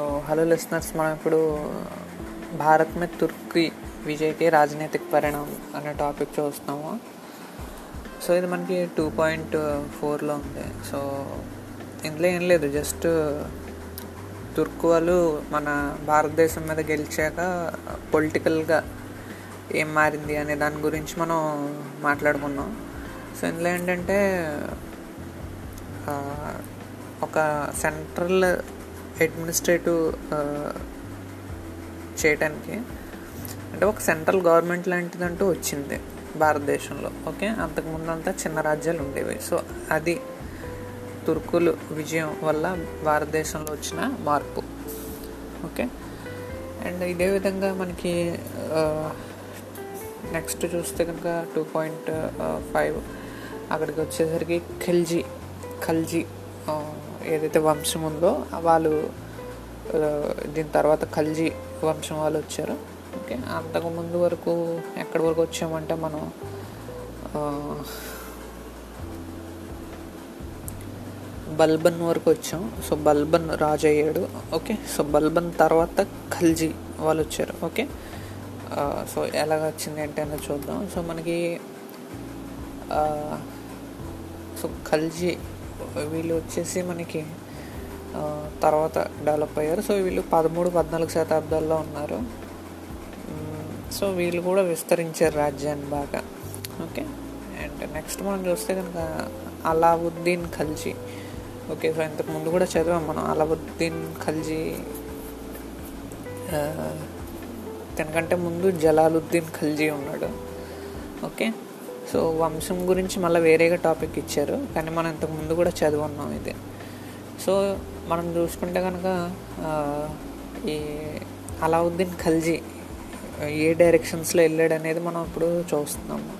So hello listeners మనం ఇప్పుడు భారత్ మే తుర్కీ విజయ్కి రాజనైతిక పరిణామం అనే టాపిక్ చూస్తున్నాము. సో ఇది మనకి టూ పాయింట్ ఫోర్లో ఉంది. సో ఇందులో ఏం లేదు జస్ట్ తుర్కు వాళ్ళు మన భారతదేశం మీద గెలిచాక పొలిటికల్గా ఏం మారింది అనే దాని గురించి మనం మాట్లాడుకున్నాం. సో ఇందులో ఏంటంటే ఒక సెంట్రల్ అడ్మినిస్ట్రేటివ్ uh, చేయటానికి. అంటే ఒక సెంట్రల్ గవర్నమెంట్ లాంటిదంటూ వచ్చింది భారతదేశంలో ఓకే? అంతకుముందు అంతా చిన్న రాజ్యాలు ఉండేవి. సో అది తుర్కులు విజయం వల్ల భారతదేశంలో వచ్చిన మార్పు ఓకే? అండ్ ఇదే విధంగా మనకి నెక్స్ట్ చూస్తే కనుక టూ పాయింట్ ఫైవ్ అక్కడికి వచ్చేసరికి ఖల్జీ ఖల్జీ ఏదైతే వంశం ఉందో వాళ్ళు దీని తర్వాత ఖల్జీ వంశం వాళ్ళు వచ్చారు. ఓకే అంతకుముందు వరకు ఎక్కడి వరకు వచ్చామంటే మనం బల్బన్ వరకు వచ్చాం. సో బల్బన్ రాజు అయ్యాడు. ఓకే సో బల్బన్ తర్వాత ఖల్జీ వాళ్ళు వచ్చారు. ఓకే సో ఎలాగ వచ్చింది ఏంటి అనేది చూద్దాం. సో మనకి సో ఖల్జీ వీళ్ళు వచ్చేసి మనకి తర్వాత డెవలప్ అయ్యారు. సో వీళ్ళు పదమూడు పద్నాలుగు శతాబ్దాల్లో ఉన్నారు. సో వీళ్ళు కూడా విస్తరించారు రాజ్యాన్ని బాగా. ఓకే? అండ్ నెక్స్ట్ మనం చూస్తే కనుక అలావుద్దీన్ ఖల్జీ. ఓకే సో ఇంతకు ముందు కూడా చదివాం మనం. అలావుద్దీన్ ఖల్జీ తనకంటే ముందు జలాలుద్దీన్ ఖల్జీ ఉన్నాడు. ఓకే? సో వంశం గురించి మళ్ళీ వేరేగా టాపిక్ ఇచ్చారు కానీ మనం ఇంతకు ముందు కూడా చదువున్నాం ఇది. సో మనం చూసుకుంటే కనుక ఈ అలావుద్దీన్ ఖల్జీ ఏ డైరెక్షన్స్లో వెళ్ళాడు అనేది మనం ఇప్పుడు చూస్తున్నాము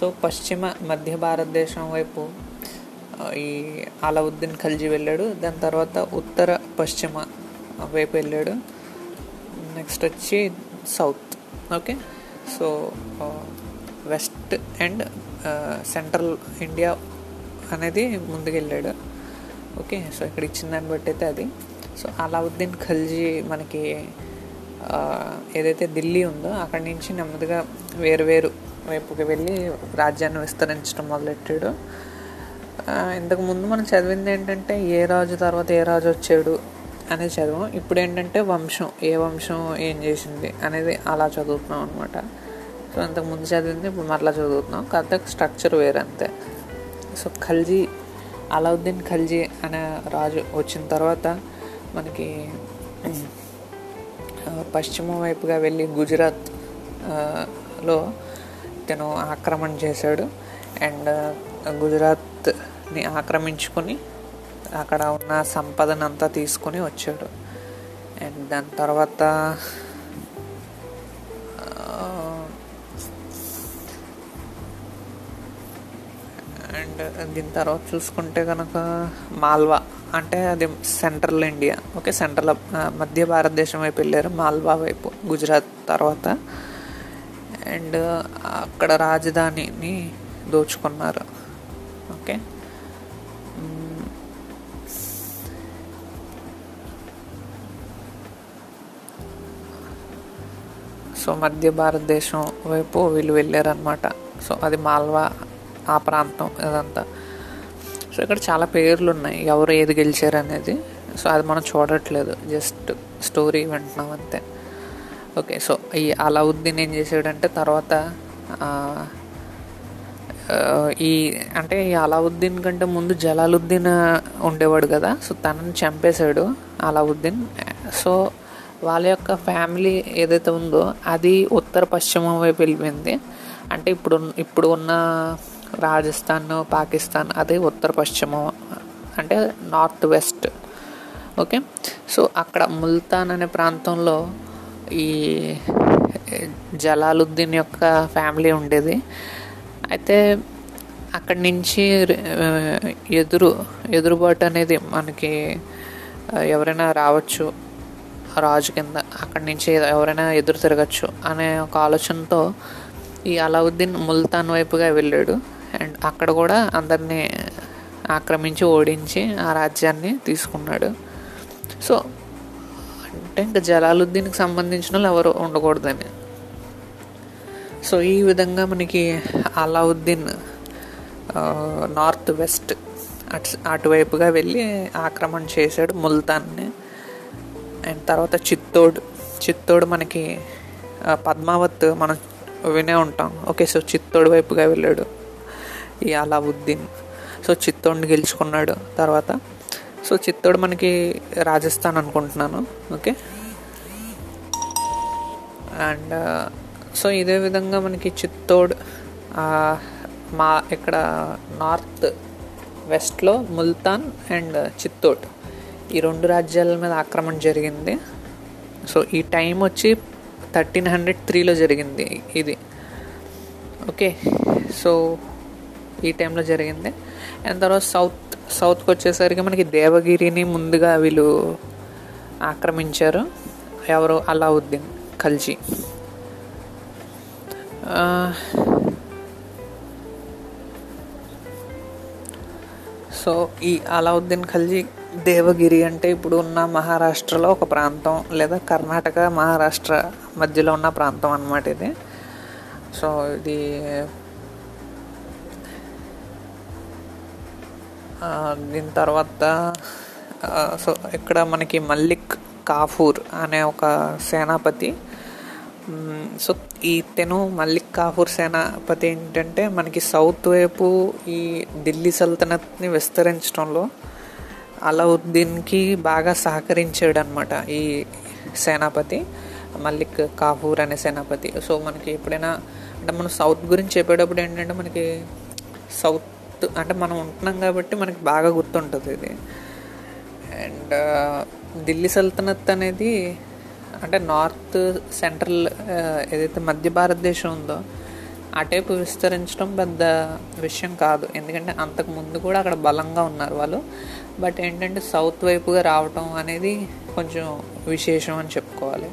సో పశ్చిమ మధ్య భారతదేశం వైపు ఈ అలావుద్దీన్ ఖల్జీ వెళ్ళాడు దాని తర్వాత ఉత్తర పశ్చిమ వైపు వెళ్ళాడు నెక్స్ట్ వచ్చి south. Okay? So west and central India అనేది ముందుకెళ్ళాడు. ఓకే సో ఇక్కడ ఇచ్చిన దాన్ని బట్టి అయితే అది. సో అలావుద్దీన్ ఖల్జీ మనకి ఏదైతే ఢిల్లీ ఉందో అక్కడి నుంచి నెమ్మదిగా వేరు వేరు వైపుకి వెళ్ళి రాజ్యాన్ని విస్తరించడం మొదలెట్టాడు. ఇంతకుముందు మనం చదివింది ఏంటంటే ఏ రాజు తర్వాత ఏ రాజు వచ్చాడు అనేది చదివాం. ఇప్పుడు ఏంటంటే వంశం ఏ వంశం ఏం చేసింది అనేది అలా చదువుతున్నాం అనమాట సో అంతకుముందు చదివింది ఇప్పుడు మరలా చదువుతున్నాం. కాకపోతే స్ట్రక్చర్ వేరంతే. సో ఖల్జీ అలావుద్దీన్ ఖల్జీ అనే రాజు వచ్చిన తర్వాత మనకి పశ్చిమ వైపుగా వెళ్ళి గుజరాత్లో తను ఆక్రమణ చేశాడు. అండ్ గుజరాత్ని ఆక్రమించుకొని అక్కడ ఉన్న సంపదనంతా తీసుకొని వచ్చాడు. అండ్ దాని తర్వాత అండ్ దీని తర్వాత చూసుకుంటే కనుక మాల్వా. అంటే అది సెంట్రల్ ఇండియా. ఓకే సెంట్రల్ మధ్య భారతదేశం వైపు వెళ్ళారు మాల్వా వైపు గుజరాత్ తర్వాత. అండ్ అక్కడ రాజధానిని దోచుకున్నారు. ఓకే. సో మధ్య భారతదేశం వైపు వీళ్ళు వెళ్ళారనమాట సో అది మాల్వా ఆ ప్రాంతం ఇదంతా. సో ఇక్కడ చాలా పేర్లు ఉన్నాయి ఎవరు ఏది గెలిచారు అనేది సో అది మనం చూడట్లేదు. జస్ట్ స్టోరీ వింటున్నాం అంతే. ఓకే సో ఈ అలావుద్దీన్ ఏం చేసాడంటే తర్వాత ఈ అంటే ఈ అలావుద్దీన్ కంటే ముందు జలాలుద్దీన్ ఉండేవాడు కదా. సో తనని చంపేశాడు అలావుద్దీన్. సో వాళ్ళ యొక్క ఫ్యామిలీ ఏదైతే ఉందో అది ఉత్తర పశ్చిమం వైపు వెళ్ళిపోయింది. అంటే ఇప్పుడు ఇప్పుడు ఉన్న రాజస్థాన్ పాకిస్తాన్ అది ఉత్తర పశ్చిమ అంటే నార్త్ వెస్ట్. ఓకే? సో అక్కడ ముల్తాన్ అనే ప్రాంతంలో ఈ జలాలుద్దీన్ యొక్క ఫ్యామిలీ ఉండేది. అయితే అక్కడి నుంచి ఎదురు ఎదురుబాటు అనేది మనకి ఎవరైనా రావచ్చు రాజు కింద అక్కడి నుంచి ఎవరైనా ఎదురు తిరగచ్చు అనే ఒక ఆలోచనతో ఈ అలావుద్దీన్ ముల్తాన్ వైపుగా వెళ్ళాడు. అండ్ అక్కడ కూడా అందరినీ ఆక్రమించి ఓడించి ఆ రాజ్యాన్ని తీసుకున్నాడు. సో అంటే ఇంకా జలాలుద్దీన్కి సంబంధించిన వాళ్ళు ఎవరు ఉండకూడదని. సో ఈ విధంగా మనకి అలావుద్దీన్ నార్త్ వెస్ట్ అటు అటువైపుగా వెళ్ళి ఆక్రమణ చేశాడు ముల్తాన్ని. అండ్ తర్వాత చిత్తోడ్. చిత్తోడ్ మనకి పద్మావత్ మనం వినే ఉంటాం. ఓకే సో చిత్తోడు వైపుగా వెళ్ళాడు. ఈ అలావుద్దీన్ సో చిత్తోడ్ని గెలుచుకున్నాడు తర్వాత. సో చిత్తోడ్ మనకి రాజస్థాన్ అనుకుంటున్నాను. ఓకే? అండ్ సో ఇదే విధంగా మనకి చిత్తోడ్ మా ఇక్కడ నార్త్ వెస్ట్లో ముల్తాన్ అండ్ చిత్తోడ్. ఈ రెండు రాజ్యాల మీద ఆక్రమణ జరిగింది. సో ఈ టైం వచ్చి థర్టీన్ హండ్రెడ్ త్రీలో జరిగింది ఇది. ఓకే? సో ఈ టైంలో జరిగింది. అండ్ తర్వాత సౌత్ సౌత్కి వచ్చేసరికి మనకి దేవగిరిని ముందుగా వీళ్ళు ఆక్రమించారు. ఎవరు? అలావుద్దీన్ ఖల్జీ. సో ఈ అలావుద్దీన్ ఖల్జీ దేవగిరి అంటే ఇప్పుడు ఉన్న మహారాష్ట్రలో ఒక ప్రాంతం లేదా కర్ణాటక మహారాష్ట్ర మధ్యలో ఉన్న ప్రాంతం అన్నమాట ఇది. సో ఇది దీని తర్వాత సో ఇక్కడ మనకి మల్లిక్ కాఫూర్ అనే ఒక సేనాపతి. సో ఈ తెను మల్లిక్ కాఫూర్ సేనాపతి ఏంటంటే మనకి సౌత్ వైపు ఈ ఢిల్లీ సల్తనత్ని విస్తరించడంలో అలావుద్దీన్కి బాగా సహకరించాడు అనమాట ఈ సేనాపతి మల్లిక్ కాఫూర్ అనే సేనాపతి. సో మనకి ఎప్పుడైనా అంటే మనం సౌత్ గురించి చెప్పేటప్పుడు ఏంటంటే మనకి సౌత్ గుర్తు అంటే మనం ఉంటున్నాం కాబట్టి మనకి బాగా గుర్తుంటుంది ఇది. అండ్ ఢిల్లీ సల్తనత్ అనేది అంటే నార్త్ సెంట్రల్ ఏదైతే మధ్య భారతదేశం ఉందో ఆ టైపు విస్తరించడం పెద్ద విషయం కాదు. ఎందుకంటే అంతకు ముందు కూడా అక్కడ బలంగా ఉన్నారు వాళ్ళు. బట్ ఏంటంటే సౌత్ వైపుగా రావటం అనేది కొంచెం విశేషం అని చెప్పుకోవాలి.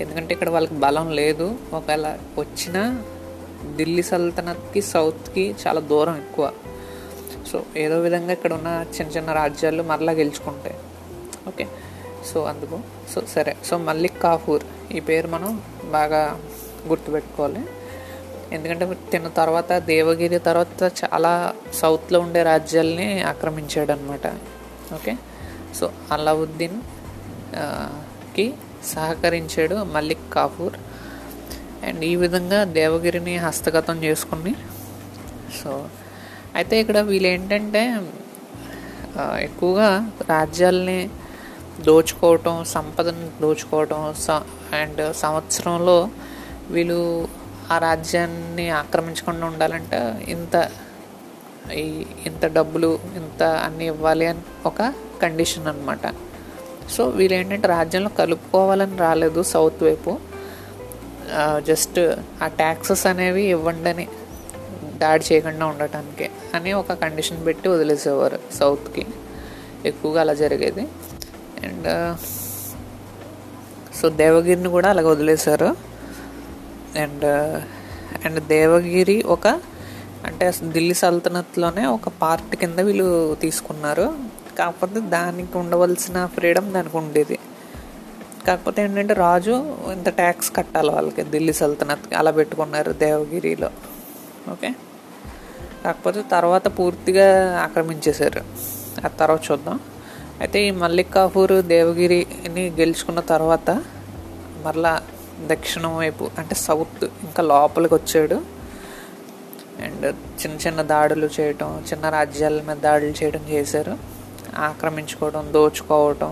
ఎందుకంటే ఇక్కడ వాళ్ళకి బలం లేదు. ఒకవేళ వచ్చినా ఢిల్లీ సల్తనత్కి సౌత్కి చాలా దూరం ఎక్కువ. సో ఏదో విధంగా ఇక్కడ ఉన్న చిన్న చిన్న రాజ్యాలు మరలా గెలుచుకుంటాయి ఓకే. సో అందుకు. సో సరే. సో మల్లిక్ కాఫూర్. ఈ పేరు మనం బాగా గుర్తుపెట్టుకోవాలి. ఎందుకంటే తిన్న తర్వాత దేవగిరి తర్వాత చాలా సౌత్లో ఉండే రాజ్యాల్ని ఆక్రమించాడు అనమాట ఓకే. సో అలావుద్దీన్కి సహకరించాడు మల్లిక్ కాఫూర్. అండ్ ఈ విధంగా దేవగిరిని హస్తగతం చేసుకుని సో అయితే ఇక్కడ వీళ్ళు ఏంటంటే ఎక్కువగా రాజ్యాల్ని దోచుకోవటం సంపదను దోచుకోవటం స అండ్ సంవత్సరంలో వీళ్ళు ఆ రాజ్యాన్ని ఆక్రమించకుండా ఉండాలంటే. ఇంత ఈ ఇంత డబ్బులు ఇంత అన్నీ ఇవ్వాలి అని ఒక కండిషన్ అనమాట సో వీళ్ళు ఏంటంటే రాజ్యంలో కలుపుకోవాలని రాలేదు సౌత్ వైపు. జస్ట్ ఆ ట్యాక్సెస్ అనేవి ఇవ్వండి అని దాడి చేయకుండా ఉండటానికి అని ఒక కండిషన్ పెట్టి వదిలేసేవారు సౌత్కి. ఎక్కువగా అలా జరిగేది. అండ్ సో దేవగిరిని కూడా అలాగ వదిలేశారు. అండ్ అండ్ దేవగిరి ఒక అంటే ఢిల్లీ సల్తనత్లోనే ఒక పార్ట్ కింద వీళ్ళు తీసుకున్నారు. కాకపోతే దానికి ఉండవలసిన ఫ్రీడమ్ దానికి ఉండేది. కాకపోతే ఏంటంటే రాజు ఇంత ట్యాక్స్ కట్టాలి వాళ్ళకి ఢిల్లీ సల్తనత్ అలా పెట్టుకున్నారు దేవగిరిలో. ఓకే కాకపోతే తర్వాత పూర్తిగా ఆక్రమించేశారు. ఆ తర్వాత చూద్దాం. అయితే ఈ మల్లిక్ కాఫూర్ దేవగిరిని గెలుచుకున్న తర్వాత మరలా దక్షిణం వైపు అంటే సౌత్ ఇంకా లోపలికి వచ్చాడు. అండ్ చిన్న చిన్న దాడులు చేయటం చిన్న రాజ్యాల మీద దాడులు చేయడం చేశారు. ఆక్రమించుకోవడం దోచుకోవటం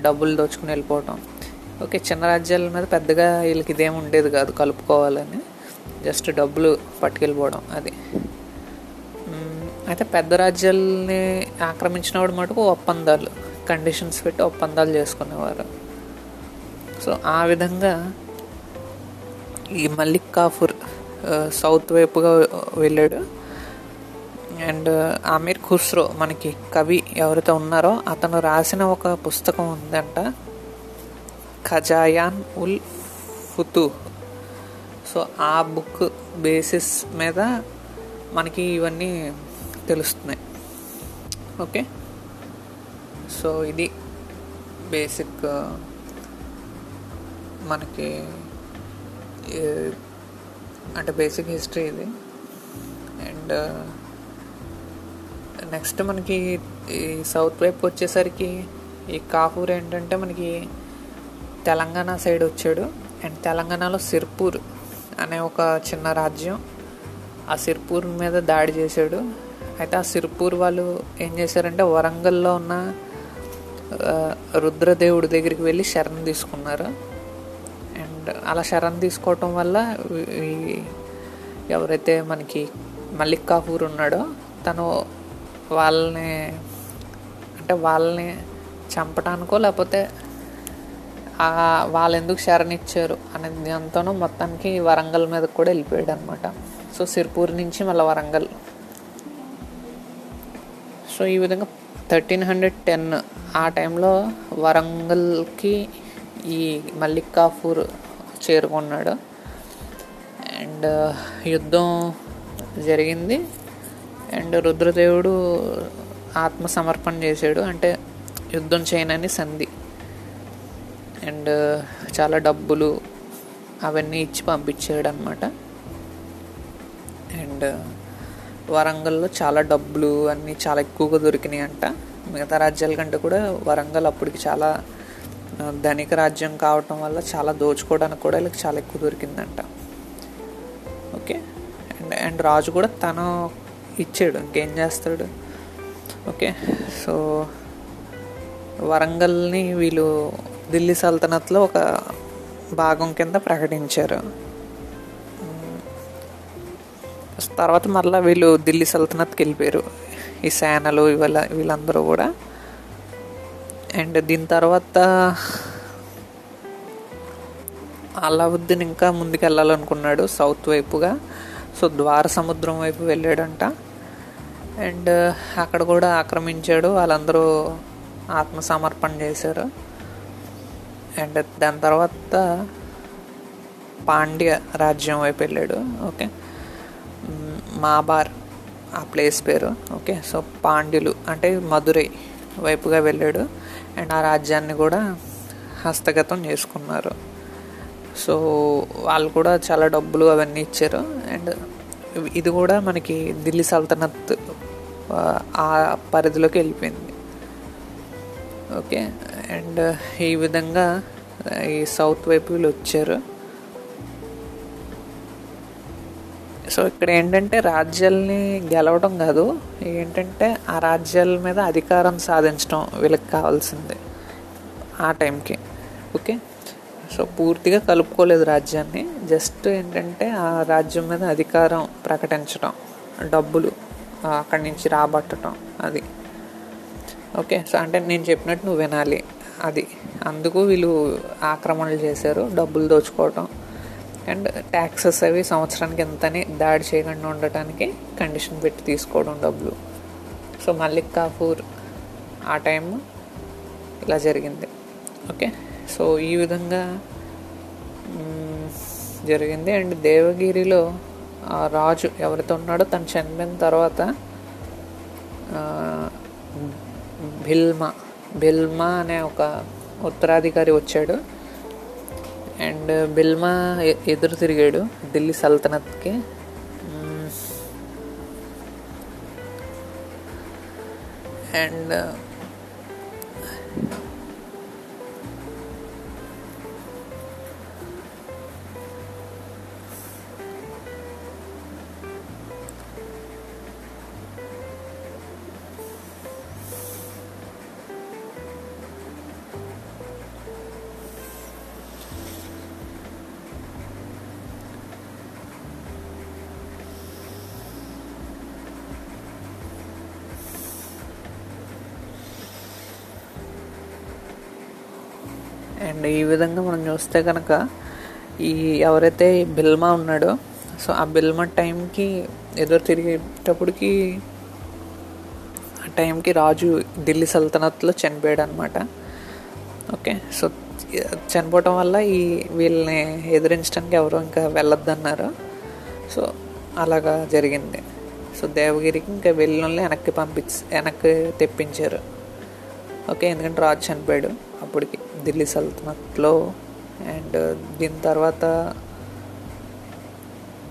డబ్బులు దోచుకుని వెళ్ళిపోవటం. ఓకే చిన్న రాజ్యాల మీద పెద్దగా వీళ్ళకి ఇదేం ఉండేది కాదు కలుపుకోవాలని. జస్ట్ డబ్బులు పట్టుకెళ్ళిపోవడం అది. అయితే పెద్ద రాజ్యాలని ఆక్రమించినప్పుడు మటుకు ఒప్పందాలు కండిషన్స్ పెట్టి ఒప్పందాలు చేసుకునేవారు. సో ఆ విధంగా ఈ మల్లిక్ కాఫూర్ సౌత్ వైపుగా వెళ్ళాడు. అండ్ ఆమీర్ ఖుస్రో మనకి కవి ఎవరైతే ఉన్నారో అతను రాసిన ఒక పుస్తకం ఉందంట ఖజాయాన్ ఉల్ ఫుతు. సో ఆ బుక్ బేసిస్ మీద మనకి ఇవన్నీ తెలుస్తున్నాయి. ఓకే? సో ఇది బేసిక్ మనకి అంటే బేసిక్ హిస్టరీ ఇది. అండ్ నెక్స్ట్ మనకి ఈ సౌత్ వైపు వచ్చేసరికి ఈ కాఫూర్ ఏంటంటే మనకి తెలంగాణ సైడ్ వచ్చాడు. అండ్ తెలంగాణలో సిర్పూర్ అనే ఒక చిన్న రాజ్యం. ఆ సిర్పూర్ మీద దాడి చేశాడు. అయితే ఆ సిర్పూర్ వాళ్ళు ఏం చేశారంటే వరంగల్లో ఉన్న రుద్రదేవుడి దగ్గరికి వెళ్ళి శరణ్ తీసుకున్నారు. అండ్ అలా శరణ్ తీసుకోవటం వల్ల ఈ ఎవరైతే మనకి మలిక్ కాఫూర్ ఉన్నాడో తను వాళ్ళని అంటే వాళ్ళని చంపటానికో లేకపోతే వాళ్ళు ఎందుకు శరణిచ్చారు అనే దాంతోనూ మొత్తానికి వరంగల్ మీద కూడా వెళ్ళిపోయాడు అనమాట సో సిర్పూర్ నుంచి మళ్ళీ వరంగల్. సో ఈ విధంగా థర్టీన్ హండ్రెడ్ టెన్ ఆ టైంలో వరంగల్కి ఈ మల్లికాపూర్ చేరుకున్నాడు. అండ్ యుద్ధం జరిగింది. అండ్ రుద్రదేవుడు ఆత్మ సమర్పణ చేశాడు. అంటే యుద్ధం చేయనని సంధి. అండ్ చాలా డబ్బులు అవన్నీ ఇచ్చి పంపించాడు అనమాట అండ్ వరంగల్లో చాలా డబ్బులు అన్నీ చాలా ఎక్కువగా దొరికినాయి అంట మిగతా రాజ్యాల కంటే కూడా వరంగల్ అప్పటికి చాలా ధనిక రాజ్యం కావటం వల్ల చాలా దోచుకోవడానికి కూడా వీళ్ళకి చాలా ఎక్కువ దొరికిందంట. ఓకే? అండ్ అండ్ రాజు కూడా తను ఇచ్చాడు ఇంకేం చేస్తాడు? ఓకే సో వరంగల్ని వీళ్ళు ఢిల్లీ సల్తనత్లో ఒక భాగం కింద ప్రకటించారు. తర్వాత మళ్ళీ వీళ్ళు ఢిల్లీ సల్తనత్కి వెళ్ళిపోయారు. ఈ సేనలు ఇవాళ వీళ్ళందరూ కూడా. అండ్ దీని తర్వాత అలావుద్దీన్ ఇంకా ముందుకు వెళ్ళాలనుకున్నాడు సౌత్ వైపుగా. సో ద్వార సముద్రం వైపు వెళ్ళాడంట. అండ్ uh, అక్కడ కూడా ఆక్రమించాడు. వాళ్ళందరూ ఆత్మసమర్పణ చేశారు. అండ్ దాని తర్వాత పాండ్య రాజ్యం వైపు వెళ్ళాడు. ఓకే. మాబార్ ఆ ప్లేస్ పేరు. ఓకే. సో పాండ్యులు అంటే మధురై వైపుగా వెళ్ళాడు. అండ్ ఆ రాజ్యాన్ని కూడా హస్తగతం చేసుకున్నారు. సో వాళ్ళు కూడా చాలా డబ్బులు అవన్నీ ఇచ్చారు. అండ్ ఇది కూడా మనకి ఢిల్లీ సల్తనత్ ఆ, పరిధిలోకి వెళ్ళిపోయింది. ఓకే? అండ్ ఈ విధంగా ఈ సౌత్ వైపు వీళ్ళు వచ్చారు. సో ఇక్కడ ఏంటంటే రాజ్యాల్ని గెలవడం కాదు ఏంటంటే ఆ రాజ్యాల మీద అధికారం సాధించడం వీళ్ళకి కావాల్సిందే ఆ టైంకి. ఓకే? సో పూర్తిగా కలుపుకోలేదు రాజ్యాన్ని. జస్ట్ ఏంటంటే ఆ రాజ్యం మీద అధికారం ప్రకటించడం డబ్బులు అక్కడి నుంచి రాబట్టడం అది. ఓకే సో అంటే నేను చెప్పినట్టు నువ్వు వినాలి అది. అందుకు వీళ్ళు ఆక్రమణలు చేశారు డబ్బులు దోచుకోవటం. అండ్ ట్యాక్సెస్ అవి సంవత్సరానికి ఎంతని దాడి చేయకుండా ఉండటానికి కండిషన్ పెట్టి తీసుకోవడం డబ్బులు. సో మల్లిక్ కాఫూర్ ఆ టైం ఇలా జరిగింది. ఓకే? సో ఈ విధంగా జరిగింది. అండ్ దేవగిరిలో ఆ రాజు ఎవరితో ఉన్నాడో తను చనిపోయిన తర్వాత భిల్మా భిల్మా అనే ఒక ఉత్తరాధికారి వచ్చాడు. అండ్ బిల్మా ఎదురు తిరిగాడు ఢిల్లీ సల్తనత్కి. అండ్ అండ్ ఈ విధంగా మనం చూస్తే కనుక ఈ ఎవరైతే బిల్మా ఉన్నాడో సో ఆ బిల్మా టైంకి ఎదురు తిరిగేటప్పటికి ఆ టైంకి రాజు ఢిల్లీ సల్తనత్లో చనిపోయాడు అనమాట ఓకే సో చనిపోవటం వల్ల ఈ వీళ్ళని ఎదిరించడానికి ఎవరు ఇంకా వెళ్ళొద్దన్నారు. సో అలాగా జరిగింది. సో దేవగిరికి ఇంకా వెళ్ళిన వెనక్కి పంపించి వెనక్కి తెప్పించారు. ఓకే ఎందుకంటే రాజు చనిపోయాడు అప్పటికి. ఢిల్లీ సల్తనత్లో. అండ్ దీని తర్వాత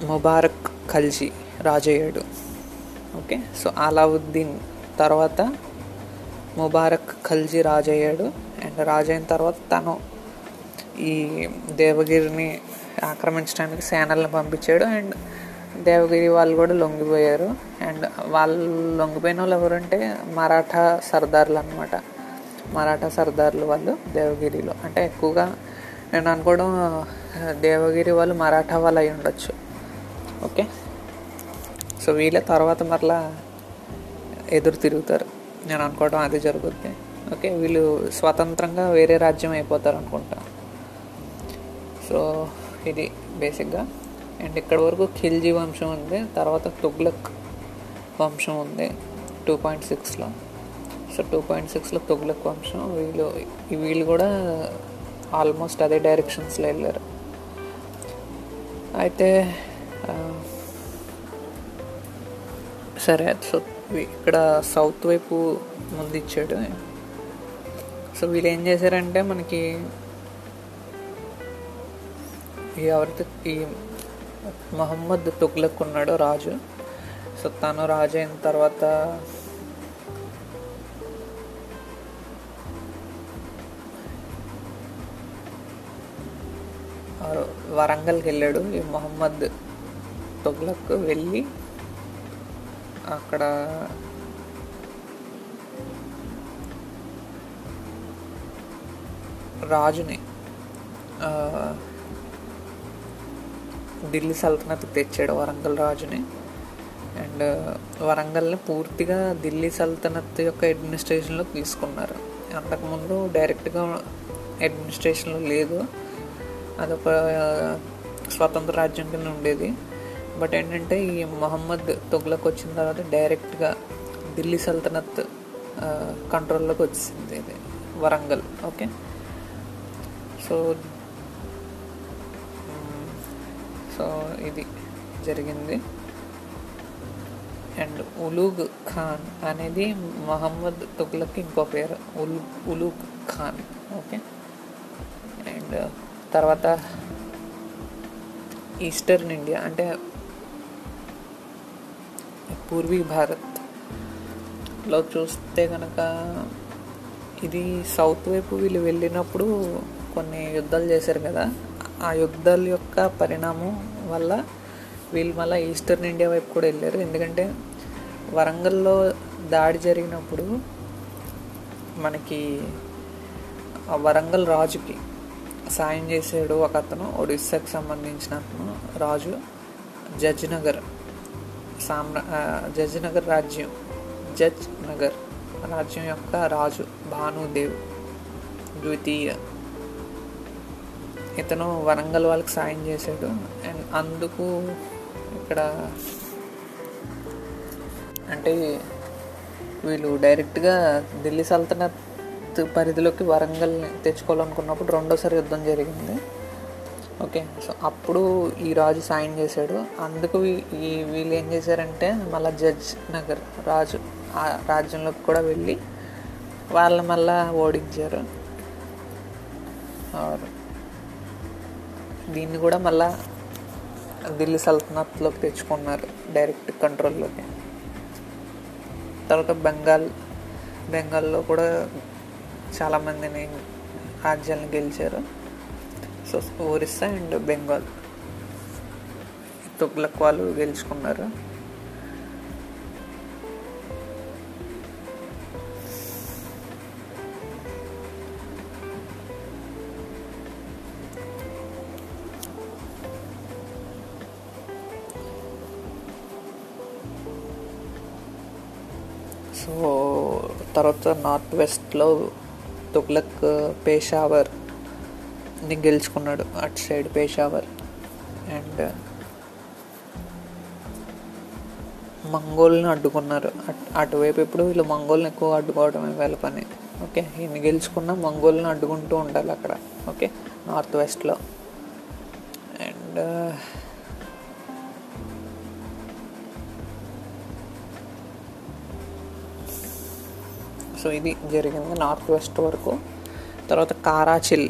ముబారక్ ఖల్జీ రాజయ్యాడు. ఓకే సో అలావుద్దీన్ తర్వాత ముబారక్ ఖల్జీ రాజయ్యాడు. అండ్ రాజైన తర్వాత తను ఈ దేవగిరిని ఆక్రమించడానికి సేనల్ని పంపించాడు. అండ్ దేవగిరి వాళ్ళు కూడా లొంగిపోయారు. అండ్ వాళ్ళు లొంగిపోయిన వాళ్ళు ఎవరంటే మరాఠా సర్దార్లు అనమాట మరాఠా సర్దార్లు వాళ్ళు దేవగిరిలో. అంటే ఎక్కువగా నేను అనుకోవడం దేవగిరి వాళ్ళు మరాఠా వాళ్ళు అయి ఉండొచ్చు. ఓకే? సో వీళ్ళ తర్వాత మరలా ఎదురు తిరుగుతారు. నేను అనుకోవడం అది జరుగుద్ది. ఓకే? వీళ్ళు స్వతంత్రంగా వేరే రాజ్యం అయిపోతారు అనుకుంటా. సో ఇది బేసిక్గా. అండ్ ఇక్కడి వరకు ఖిల్జీ వంశం ఉంది. తర్వాత తుగ్లక్ వంశం ఉంది. టూ పాయింట్ సిక్స్లో. సో టూ పాయింట్ సిక్స్లో తుగ్లక్ వంశం. వీళ్ళు వీళ్ళు కూడా ఆల్మోస్ట్ అదే డైరెక్షన్స్లో వెళ్ళారు. అయితే సరే సో ఇక్కడ సౌత్ వైపు ముందు ఇచ్చాడు. సో వీళ్ళు ఏం చేశారంటే మనకి ఈ ఎవరైతే ఈ మహమ్మద్ తుగ్లక్ ఉన్నాడో రాజు. సో తను రాజు అయిన తర్వాత వరంగల్కి వెళ్ళాడు. ఈ మొహమ్మద్ తొగ్లక్ వెళ్ళి అక్కడ రాజుని ఢిల్లీ సల్తనత్ తెచ్చాడు వరంగల్ రాజుని. అండ్ వరంగల్ని పూర్తిగా ఢిల్లీ సల్తనత్ యొక్క అడ్మినిస్ట్రేషన్లో తీసుకున్నారు. అంతకుముందు డైరెక్ట్గా అడ్మినిస్ట్రేషన్లో లేదు. అదొక స్వతంత్ర రాజ్యం కింద ఉండేది. బట్ ఏంటంటే ఈ మొహమ్మద్ తొగ్లకు వచ్చిన తర్వాత డైరెక్ట్గా ఢిల్లీ సల్తనత్ కంట్రోల్లోకి వచ్చింది ఇది వరంగల్. ఓకే? సో సో ఇది జరిగింది. అండ్ ఉలూగ్ ఖాన్ అనేది మహమ్మద్ తుగ్లక్ ఇంకో పేరు ఉల్ ఉలూగ్ ఖాన్. ఓకే? అండ్ తర్వాత ఈస్టర్న్ ఇండియా అంటే పూర్వీ భారత్లో చూస్తే కనుక ఇది సౌత్ వైపు వీళ్ళు వెళ్ళినప్పుడు కొన్ని యుద్ధాలు చేశారు కదా. ఆ యుద్ధాల యొక్క పరిణామం వల్ల వీళ్ళు మళ్ళీ ఈస్టర్న్ ఇండియా వైపు కూడా వెళ్ళారు. ఎందుకంటే వరంగల్లో దాడి జరిగినప్పుడు మనకి వరంగల్ రాజుకి సాయం చేసాడు ఒక అతను ఒడిస్సాకి సంబంధించిన అతను రాజు జడ్జ్ నగర్ సామ్రా జజ్ నగర్ రాజ్యం. జడ్జ్ నగర్ రాజ్యం యొక్క రాజు భానుదేవ్ ద్వితీయ. ఇతను వరంగల్ వాళ్ళకి సాయం చేశాడు అండ్ అందుకు ఇక్కడ అంటే వీళ్ళు డైరెక్ట్గా ఢిల్లీ సల్తనత్ పరిధిలోకి వరంగల్ తెచ్చుకోవాలనుకున్నప్పుడు రెండోసారి యుద్ధం జరిగింది. ఓకే సో అప్పుడు ఈ రాజు సాయం చేశాడు. అందుకు వీ- ఈ వీళ్ళు ఏం చేశారంటే మళ్ళీ జడ్జ్ నగర్ రాజు ఆ రాజ్యంలోకి కూడా వెళ్ళి వాళ్ళు మళ్ళా ఓడించారు. దీన్ని కూడా మళ్ళా ఢిల్లీ సల్తనత్లోకి తెచ్చుకున్నారు డైరెక్ట్ కంట్రోల్లోకి తర్వాత బెంగాల్ బెంగాల్లో కూడా చాలామందిని రాజ్యాలను గెలిచారు. So Orissa and Bengal. Tughlaq వాళ్ళు గెలుచుకున్నారు. సో తర్వాత నార్త్ వెస్ట్లో తుగ్లక్ uh, పేషావర్ని గెలుచుకున్నాడు. అటు సైడ్ పేషావర్ అండ్ uh, మంగోల్ని అడ్డుకున్నారు. అట్- అటువైపు ఎప్పుడు వీళ్ళు మంగోల్ని ఎక్కువ అడ్డుకోవడమే వీళ్ళ పని. ఓకే ఈయన గెలుచుకున్న మంగోల్ని అడ్డుకుంటూ ఉండాలి అక్కడ. ఓకే నార్త్ వెస్ట్లో. అండ్ uh, సో ఇది జరిగింది నార్త్ వెస్ట్ వరకు. తర్వాత కారాచిల్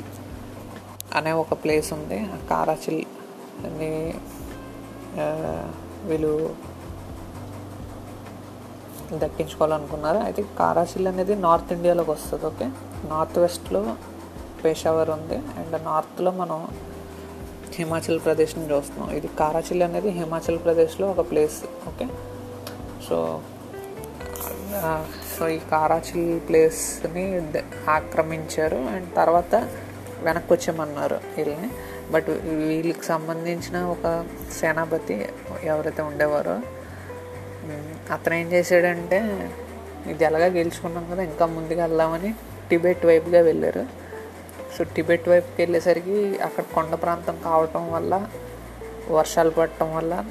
అనే ఒక ప్లేస్ ఉంది. కారాచిల్ అని వీళ్ళు దక్కించుకోవాలనుకున్నారు. అయితే కారాచిల్ అనేది నార్త్ ఇండియాలోకి వస్తుంది ఓకే నార్త్ వెస్ట్లో పేషావర్ ఉంది. అండ్ నార్త్లో మనం హిమాచల్ ప్రదేశ్ని చూస్తున్నాం. ఇది కారాచిల్ అనేది హిమాచల్ ప్రదేశ్లో ఒక ప్లేస్ ఓకే సో సో ఈ కారాచిల్ ప్లేస్ని ఆక్రమించారు. అండ్ తర్వాత వెనక్కి వచ్చామన్నారు వీళ్ళని. బట్ వీళ్ళకి సంబంధించిన ఒక సేనాపతి ఎవరైతే ఉండేవారో అతను ఏం చేశాడంటే ఇది ఎలాగా గెలుచుకున్నాం కదా ఇంకా ముందుకు వెళ్దామని టిబెట్ వైపుగా వెళ్ళారు. సో టిబెట్ వైపుకి వెళ్ళేసరికి అక్కడ కొండ ప్రాంతం కావటం వల్ల వర్షాలు పడటం వల్ల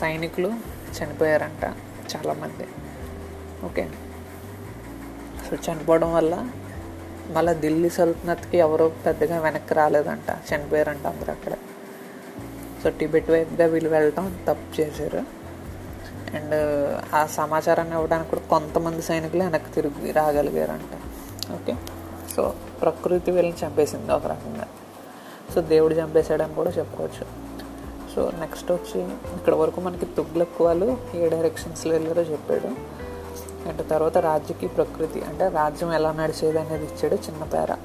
సైనికులు చనిపోయారంట చాలామంది. ఓకే. సో చనిపోవడం వల్ల మళ్ళీ ఢిల్లీ సల్తనత్కి ఎవరో పెద్దగా వెనక్కి రాలేదంట. చనిపోయారంట అందరూ అక్కడ. సో టిబెట్ వైపుగా వీళ్ళు వెళ్ళటం తప్పు చేశారు. అండ్ ఆ సమాచారాన్ని ఇవ్వడానికి కూడా కొంతమంది సైనికులు వెనక్కి తిరిగి రాగలిగారంట. ఓకే? సో ప్రకృతి వీళ్ళని చంపేసింది ఒక రకంగా. సో దేవుడు చంపేశాడని కూడా చెప్పుకోవచ్చు. సో నెక్స్ట్ వచ్చి ఇక్కడ వరకు మనకి తుగ్లక్ వాళ్ళు ఏ డైరెక్షన్స్లో వెళ్ళారో చెప్పాడు. అండ్ తర్వాత రాజ్యకి ప్రకృతి అంటే రాజ్యం ఎలా నడిచేది అనేది ఇచ్చాడు చిన్న పేర.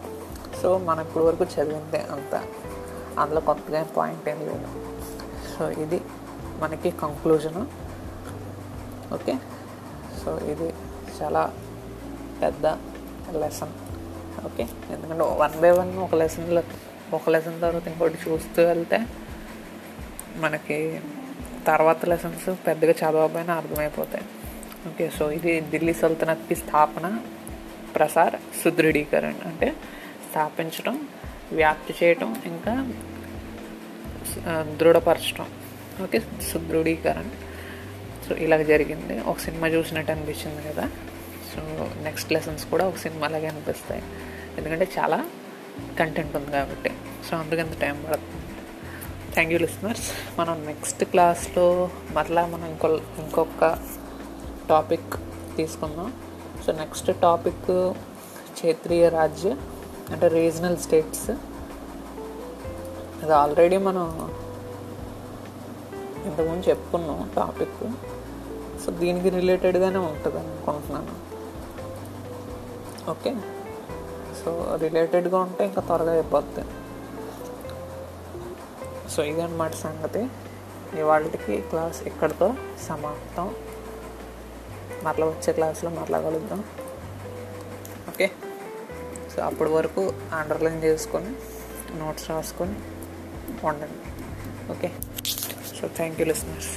సో మనం ఇప్పటి వరకు చదివిందే అంత. అందులో కొత్తగా పాయింట్ ఏం లేదు. సో ఇది మనకి కంక్లూజను ఓకే? సో ఇది చాలా పెద్ద లెసన్ ఓకే? ఎందుకంటే వన్ బై వన్ ఒక లెసన్లో ఒక లెసన్ తర్వాత ఇంకోటి చూస్తూ వెళ్తే మనకి తర్వాత లెసన్స్ పెద్దగా చదవకపోయినా అర్థమైపోతాయి. ఓకే సో ఇది ఢిల్లీ సల్తనత్కి స్థాపన ప్రసార్ సుదృఢీకరణ అంటే స్థాపించడం వ్యాప్తి చేయటం ఇంకా దృఢపరచడం ఓకే సుదృఢీకరణ. సో ఇలాగ జరిగింది. ఒక సినిమా చూసినట్టు అనిపించింది కదా. సో నెక్స్ట్ లెసన్స్ కూడా ఒక సినిమా అలాగే అనిపిస్తాయి. ఎందుకంటే చాలా కంటెంట్ ఉంది కాబట్టి. సో అందుకంత టైం పడుతుంది. Thank you listeners. మనం నెక్స్ట్ క్లాస్లో మరలా మనం ఇంకో ఇంకొక టాపిక్ తీసుకుందాం. సో నెక్స్ట్ టాపిక్ క్షేత్రీయ రాజ్య అంటే రీజనల్ స్టేట్స్ అది ఆల్రెడీ మనం ఇంతకుముందు చెప్పుకున్నాం టాపిక్ సో దీనికి రిలేటెడ్గానే ఉంటుంది అనుకుంటున్నాను. ఓకే సో రిలేటెడ్గా ఉంటే ఇంకా త్వరగా అయిపోద్ది. సో ఇదన్నమాట సంగతి. ఇవాళకి క్లాస్ ఇక్కడితో సమాప్తం. మరలా వచ్చే క్లాస్లో మరలా కలుద్దాం ఓకే? సో అప్పటి వరకు అండర్లైన్ చేసుకొని నోట్స్ రాసుకొని ఉండండి. Okay? So thank you listeners